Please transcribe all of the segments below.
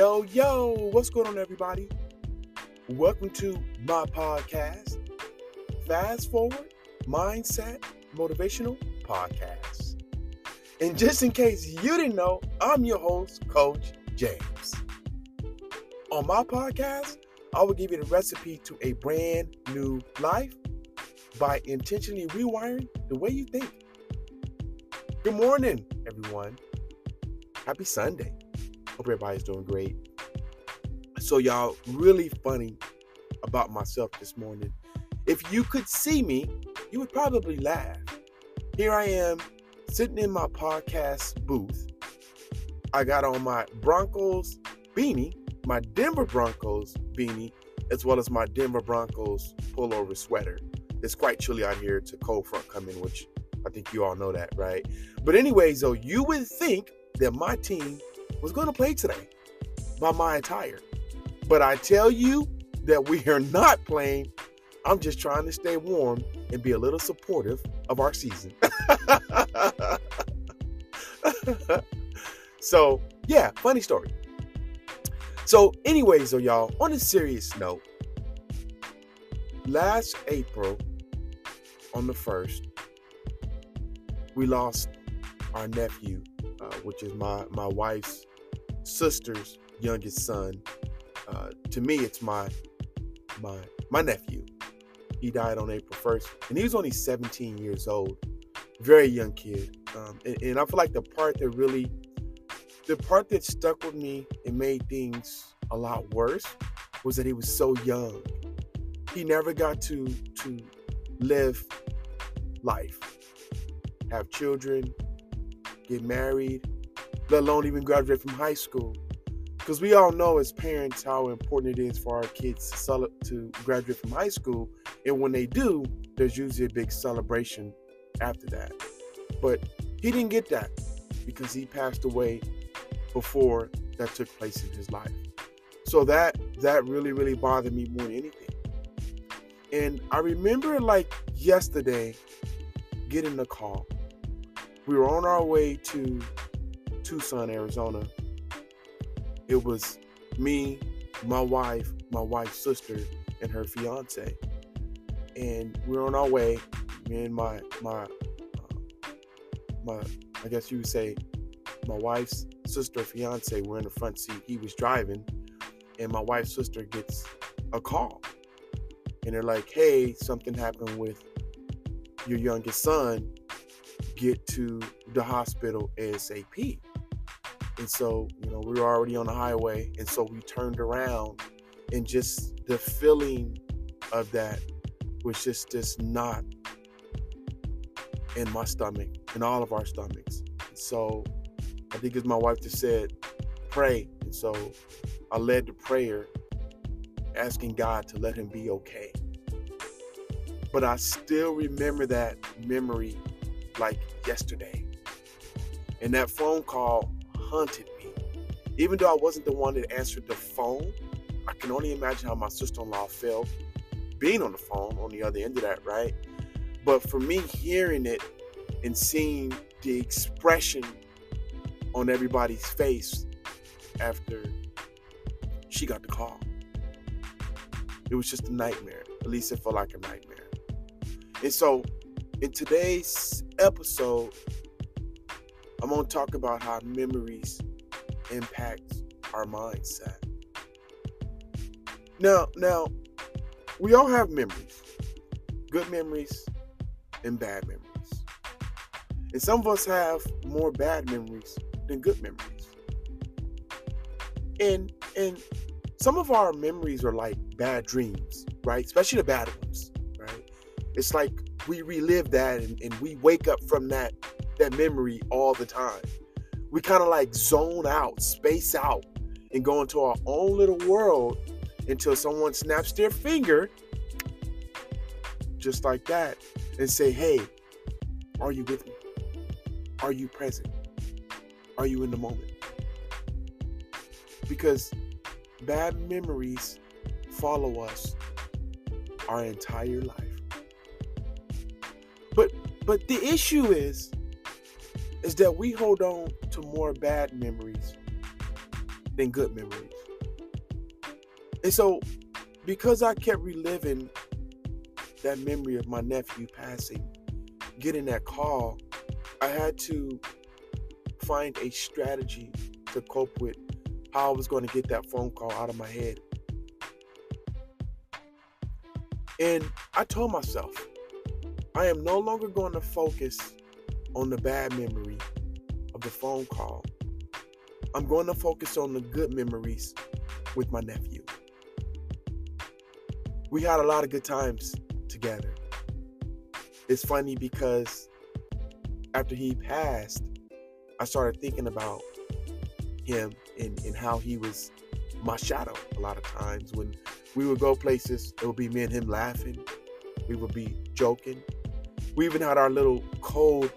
Yo, yo, what's going on, everybody? Welcome to my podcast, Fast Forward Mindset Motivational Podcast. And just in case you didn't know, I'm your host, Coach James. On my podcast, I will give you the recipe to a brand new life by intentionally rewiring the way you think. Good morning, everyone. Happy Sunday. Hope everybody's doing great. So, y'all, really funny about myself this morning. If you could see me, you would probably laugh. Here I am sitting in my podcast booth. I got on my Broncos beanie, my Denver Broncos beanie, as well as my Denver Broncos pullover sweater. It's quite chilly out here. A cold front coming, which I think you all know that, right? But, anyways, though, you would think that my team was going to play today by my attire. But I tell you that we are not playing. I'm just trying to stay warm and be a little supportive of our season. so, yeah, funny story. So, anyways, though, y'all, on a serious note, last April on the 1st, we lost our nephew, uh, which is my, my wife's sister's youngest son. Uh, to me, it's my my my nephew. He died on April 1st, and he was only 17 years old. Very young kid. Um, and, and I feel like the part that really, the part that stuck with me and made things a lot worse was that he was so young. He never got to to live life, have children, get married, let alone even graduate from high school. Because we all know as parents how important it is for our kids to, to graduate from high school. And when they do, there's usually a big celebration after that. But he didn't get that because he passed away before that took place in his life. So that that really, really bothered me more than anything. And I remember like yesterday getting the call. We were on our way to Tucson, Arizona. It was me, my wife, my wife's sister, and her fiance. And we are on our way. Me and my my uh, my I guess you would say my wife's sister fiance were in the front seat. He was driving, and my wife's sister gets a call, and they're like, "Hey, something happened with your youngest son. Get to the hospital ASAP." And so, you know, we were already on the highway. And so we turned around and just the feeling of that was just just not in my stomach, in all of our stomachs. So I think as my wife just said, pray. And so I led the prayer asking God to let him be okay. But I still remember that memory like yesterday. And that phone call haunted me. Even though I wasn't the one that answered the phone, I can only imagine how my sister in law felt being on the phone on the other end of that, right? But for me, hearing it and seeing the expression on everybody's face after she got the call, it was just a nightmare. At least it felt like a nightmare. And so, in today's episode, I'm going to talk about how memories impact our mindset. Now, now, we all have memories, good memories and bad memories. And some of us have more bad memories than good memories. And and some of our memories are like bad dreams, right? Especially the bad ones, right? It's like we relive that and, and we wake up from that that memory all the time. We kind of like zone out, space out, and go into our own little world until someone snaps their finger, just like that, and say, Hey, are you with me? Are you present? Are you in the moment? Because bad memories follow us our entire life. But but the issue is is that we hold on to more bad memories than good memories. And so, because I kept reliving that memory of my nephew passing, getting that call, I had to find a strategy to cope with how I was going to get that phone call out of my head. And I told myself, I am no longer going to focus on the bad memory of the phone call. I'm going to focus on the good memories with my nephew. We had a lot of good times together. It's funny because after he passed, I started thinking about him and, and how he was my shadow a lot of times. When we would go places, it would be me and him laughing. We would be joking. We even had our little code,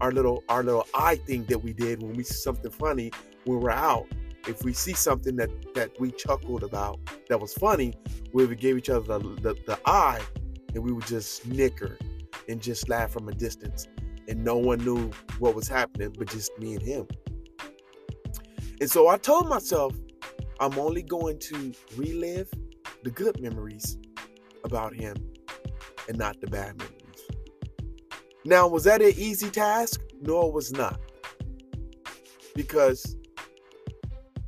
our little our little eye thing that we did when we see something funny when we're out. If we see something that that we chuckled about that was funny, we would give each other the, the, the eye and we would just snicker and just laugh from a distance. And no one knew what was happening but just me and him. And so I told myself, I'm only going to relive the good memories about him and not the bad memories. Now, was that an easy task? No, it was not. Because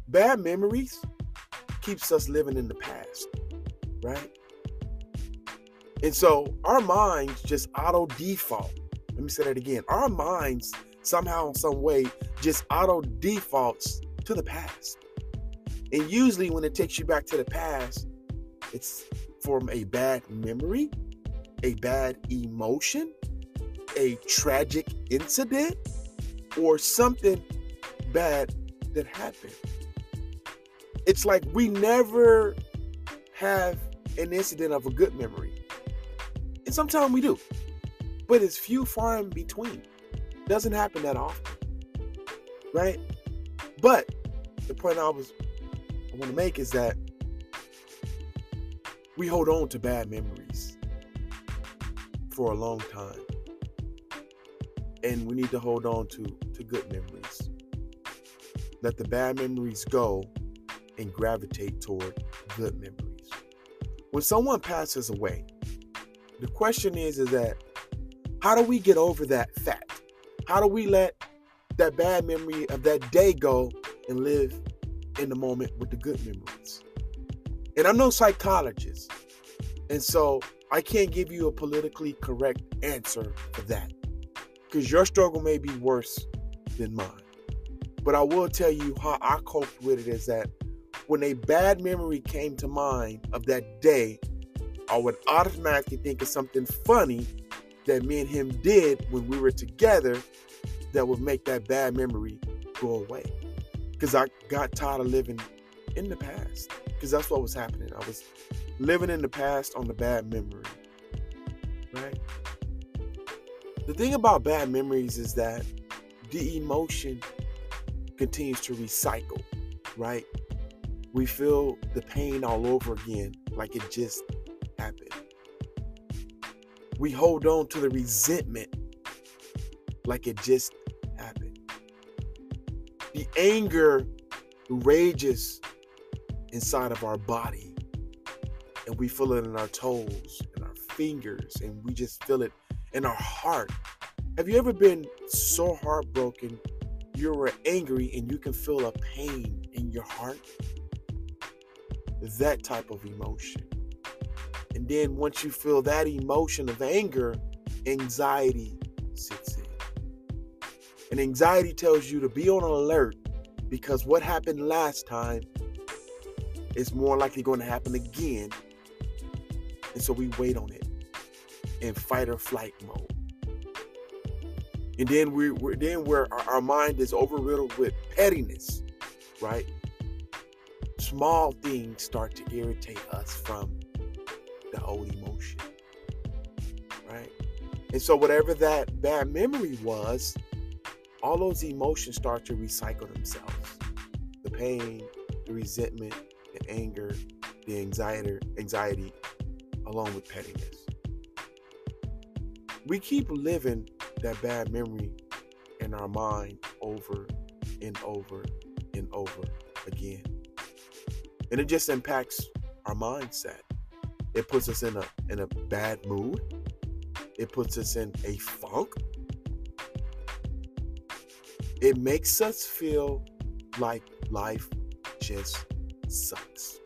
bad memories keeps us living in the past, right? And so our minds just auto default. Let me say that again. Our minds somehow, in some way, just auto defaults to the past. And usually, when it takes you back to the past, it's from a bad memory, a bad emotion, a tragic incident, or something bad that happened. It's like we never have an incident of a good memory. And sometimes we do, but it's few far in between. Doesn't happen that often, right? But the point I was I want to make is that we hold on to bad memories for a long time. And we need to hold on to, to good memories. Let the bad memories go and gravitate toward good memories. When someone passes away, the question is is that how do we get over that fact? How do we let that bad memory of that day go and live in the moment with the good memories. And I'm no psychologist. And so I can't give you a politically correct answer for that. Because your struggle may be worse than mine. But I will tell you how I coped with it is that when a bad memory came to mind of that day, I would automatically think of something funny that me and him did when we were together that would make that bad memory go away because I got tired of living in the past because that's what was happening. I was living in the past on the bad memory, The thing about bad memories is that the emotion continues to recycle, right? We feel the pain all over again, like it just happened. We hold on to the resentment like it just happened. the anger rages inside of our body and we feel it in our toes and our fingers and we just feel it in our heart have you ever been so heartbroken you were angry and you can feel a pain in your heart that type of emotion and then once you feel that emotion of anger anxiety sits in. and anxiety tells you to be on alert because what happened last time is more likely going to happen again. And so we wait on it in fight or flight mode. And then we, are then where our, our mind is overriddled with pettiness, right? Small things start to irritate us from the old emotion, right? And so whatever that bad memory was, all those emotions start to recycle themselves the pain the resentment the anger the anxiety anxiety along with pettiness we keep living that bad memory in our mind over and over and over again. And it just impacts our mindset. It puts us in a in a bad mood. It puts us in a funk. It makes us feel like life just sucks.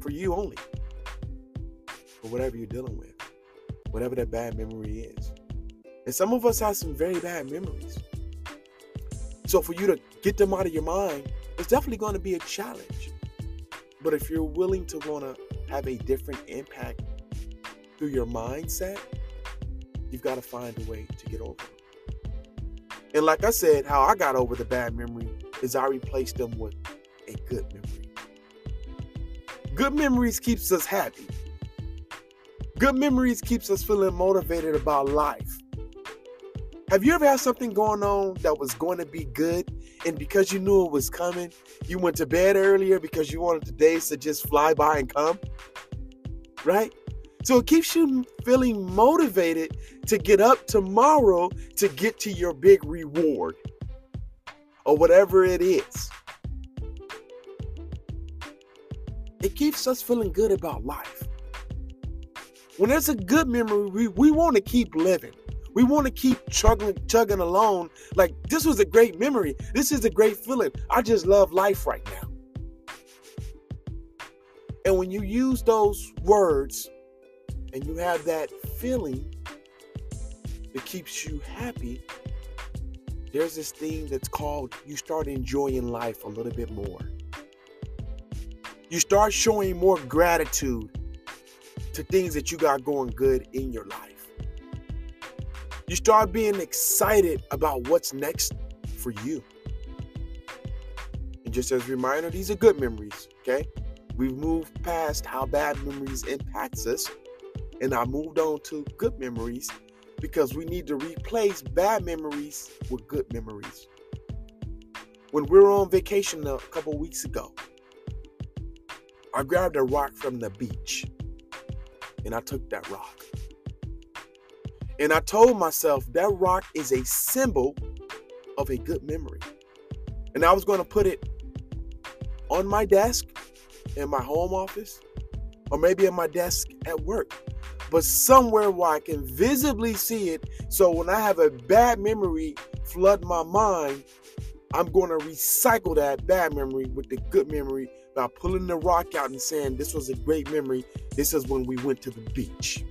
For you only. Whatever you're dealing with. Whatever that bad memory is. And some of us have some very bad memories. So for you to get them out of your mind, it's definitely going to be a challenge. But if you're willing to want to have a different impact through your mindset, you've got to find a way to get over it. And like I said, how I got over the bad memory is I replaced them with a good memory. Good memories keeps us happy. Good memories keeps us feeling motivated about life. Have you ever had something going on that was going to be good, and because you knew it was coming, you went to bed earlier because you wanted the days to just fly by and come? Right? So it keeps you feeling motivated to get up tomorrow to get to your big reward or whatever it is. It keeps us feeling good about life. When there's a good memory, we, we want to keep living. We want to keep chugging, chugging along. Like this was a great memory. This is a great feeling. I just love life right now. And when you use those words and you have that feeling that keeps you happy, there's this thing that's called you start enjoying life a little bit more. You start showing more gratitude to things that you got going good in your life. You start being excited about what's next for you. And just as a reminder, these are good memories, okay? We've moved past how bad memories impacts us, and I moved on to good memories because we need to replace bad memories with good memories. When we were on vacation a couple weeks ago, I grabbed a rock from the beach and I took that rock. And I told myself that rock is a symbol of a good memory. And I was going to put it on my desk in my home office or maybe in my desk at work, but somewhere where I can visibly see it. So when I have a bad memory flood my mind, I'm going to recycle that bad memory with the good memory by pulling the rock out and saying, This was a great memory. This is when we went to the beach.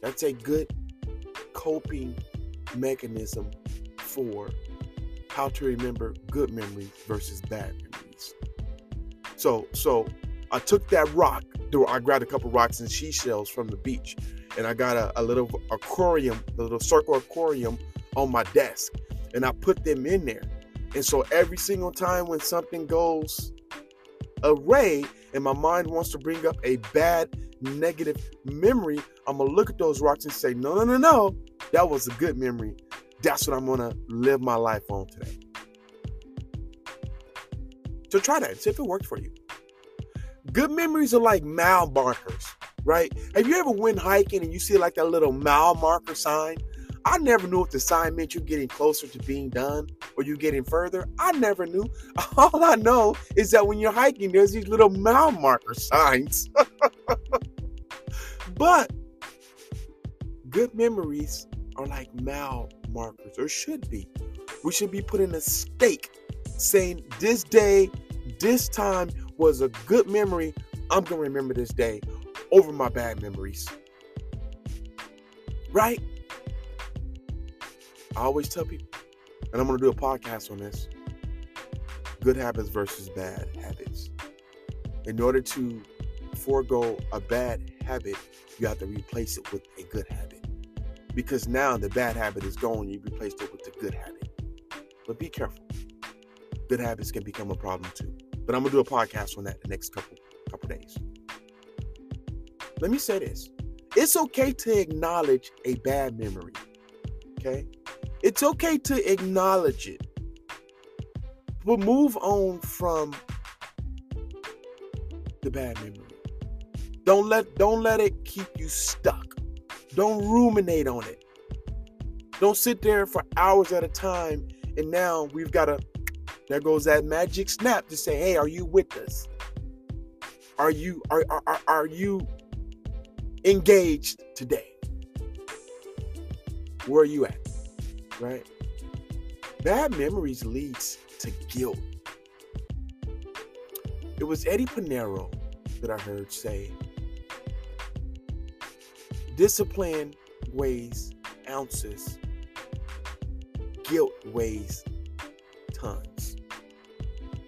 That's a good coping mechanism for how to remember good memories versus bad memories. So, so I took that rock. I grabbed a couple rocks and seashells from the beach, and I got a, a little aquarium, a little circle aquarium on my desk, and I put them in there. And so every single time when something goes array and my mind wants to bring up a bad negative memory, I'm gonna look at those rocks and say, no, no, no, no, that was a good memory. That's what I'm gonna live my life on today. So try that. See if it works for you. Good memories are like mile markers, right? Have you ever went hiking and you see like that little mile marker sign? I never knew if the sign meant you're getting closer to being done or you getting further. I never knew. All I know is that when you're hiking, there's these little mile marker signs. but good memories are like mile markers, or should be. We should be putting a stake saying this day, this time was a good memory. I'm going to remember this day over my bad memories. Right? I always tell people, and I'm going to do a podcast on this good habits versus bad habits. In order to forego a bad habit, you have to replace it with a good habit. Because now the bad habit is gone, you replaced it with the good habit. But be careful. Good habits can become a problem too. But I'm gonna do a podcast on that the next couple couple days. Let me say this. It's okay to acknowledge a bad memory. Okay? It's okay to acknowledge it. But move on from the bad memory. Don't let don't let it keep you stuck. Don't ruminate on it. Don't sit there for hours at a time and now we've got a there goes that magic snap to say, "Hey, are you with us? Are you are are, are you engaged today? Where are you at?" Right? Bad memories leads to guilt. It was Eddie Pinero that I heard say, discipline weighs ounces, guilt weighs tons.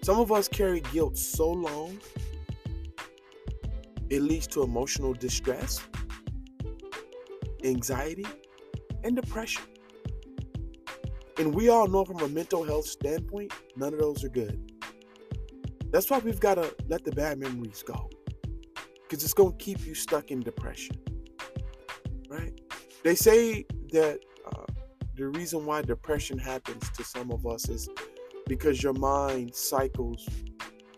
Some of us carry guilt so long, it leads to emotional distress, anxiety, and depression. And we all know from a mental health standpoint, none of those are good. That's why we've got to let the bad memories go. Because it's going to keep you stuck in depression. Right? They say that uh, the reason why depression happens to some of us is because your mind cycles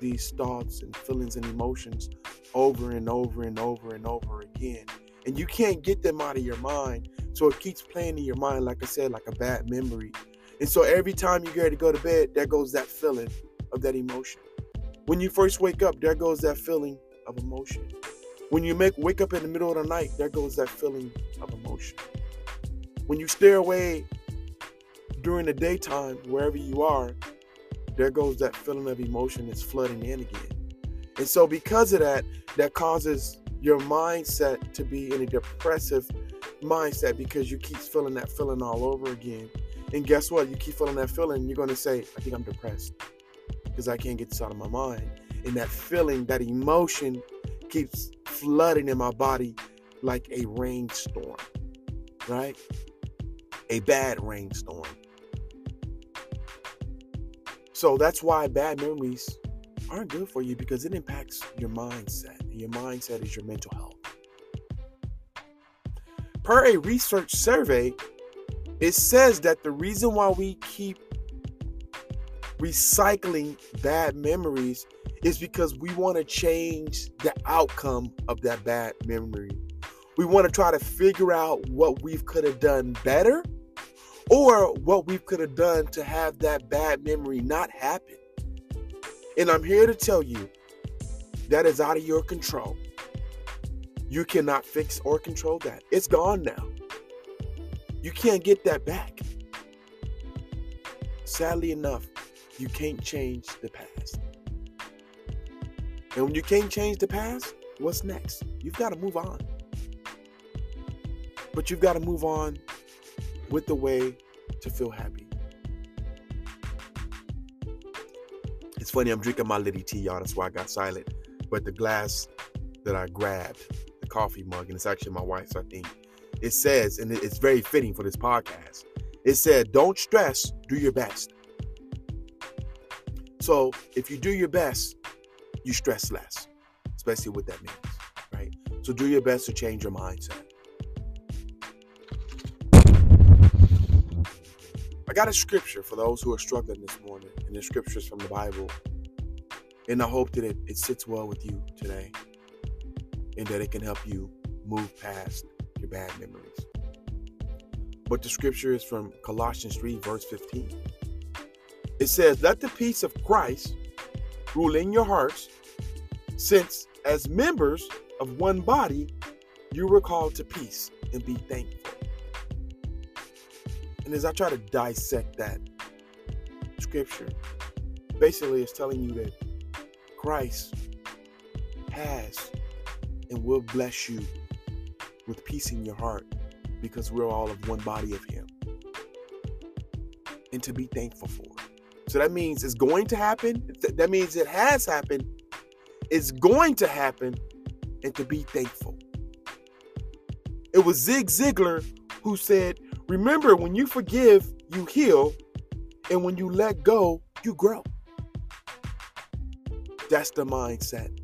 these thoughts and feelings and emotions over and over and over and over again. And you can't get them out of your mind. So it keeps playing in your mind, like I said, like a bad memory. And so every time you get ready to go to bed, there goes that feeling of that emotion. When you first wake up, there goes that feeling of emotion. When you make wake up in the middle of the night, there goes that feeling of emotion. When you stare away during the daytime, wherever you are, there goes that feeling of emotion that's flooding in again. And so, because of that, that causes your mindset to be in a depressive mindset because you keep feeling that feeling all over again. And guess what? You keep feeling that feeling, you're going to say, I think I'm depressed because I can't get this out of my mind. And that feeling, that emotion keeps flooding in my body like a rainstorm, right? A bad rainstorm. So that's why bad memories aren't good for you because it impacts your mindset. And your mindset is your mental health. Per a research survey, it says that the reason why we keep recycling bad memories is because we want to change the outcome of that bad memory. We want to try to figure out what we could have done better or what we could have done to have that bad memory not happen. And I'm here to tell you that is out of your control. You cannot fix or control that. It's gone now. You can't get that back. Sadly enough, you can't change the past. And when you can't change the past, what's next? You've got to move on. But you've got to move on with the way to feel happy. It's funny, I'm drinking my Liddy tea, y'all. That's why I got silent. But the glass that I grabbed, the coffee mug, and it's actually my wife's, I think, it says, and it's very fitting for this podcast, it said, Don't stress, do your best. So if you do your best, you stress less, especially what that means, right? So do your best to change your mindset. I got a scripture for those who are struggling this morning, and the scriptures from the Bible. And I hope that it, it sits well with you today and that it can help you move past your bad memories. But the scripture is from Colossians 3, verse 15. It says, Let the peace of Christ rule in your hearts, since as members of one body, you were called to peace and be thankful. And as I try to dissect that scripture, basically it's telling you that Christ has and will bless you with peace in your heart because we're all of one body of Him. And to be thankful for. So that means it's going to happen. That means it has happened. It's going to happen. And to be thankful. It was Zig Ziglar who said, Remember, when you forgive, you heal. And when you let go, you grow. That's the mindset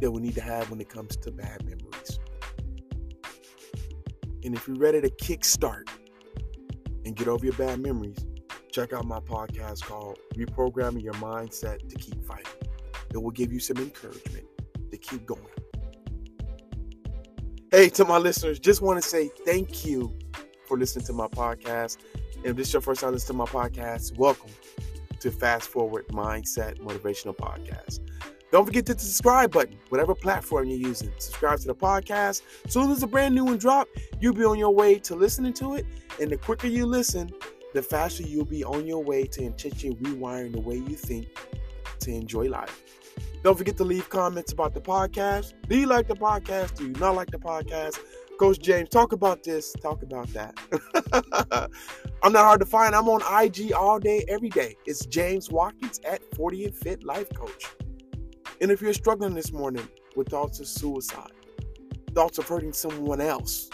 that we need to have when it comes to bad memories. And if you're ready to kickstart and get over your bad memories, check out my podcast called Reprogramming Your Mindset to Keep Fighting. It will give you some encouragement to keep going. Hey, to my listeners, just want to say thank you for listening to my podcast. And if this is your first time listening to my podcast, welcome to Fast Forward Mindset Motivational Podcast. Don't forget to the subscribe button, whatever platform you're using. Subscribe to the podcast. As soon as a brand new one drop, you'll be on your way to listening to it. And the quicker you listen, the faster you'll be on your way to intentionally rewiring the way you think to enjoy life. Don't forget to leave comments about the podcast. Do you like the podcast? Do you not like the podcast? Coach James, talk about this, talk about that. I'm not hard to find. I'm on IG all day, every day. It's James Watkins at 40 and Fit Life Coach. And if you're struggling this morning with thoughts of suicide, thoughts of hurting someone else,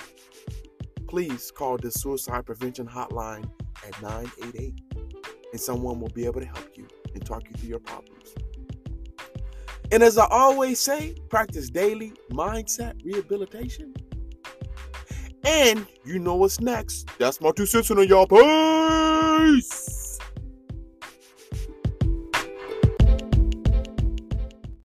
please call the Suicide Prevention Hotline at 988 and someone will be able to help you and talk you through your problems. And as I always say, practice daily mindset rehabilitation. And you know what's next. That's my two cents on y'all. Peace.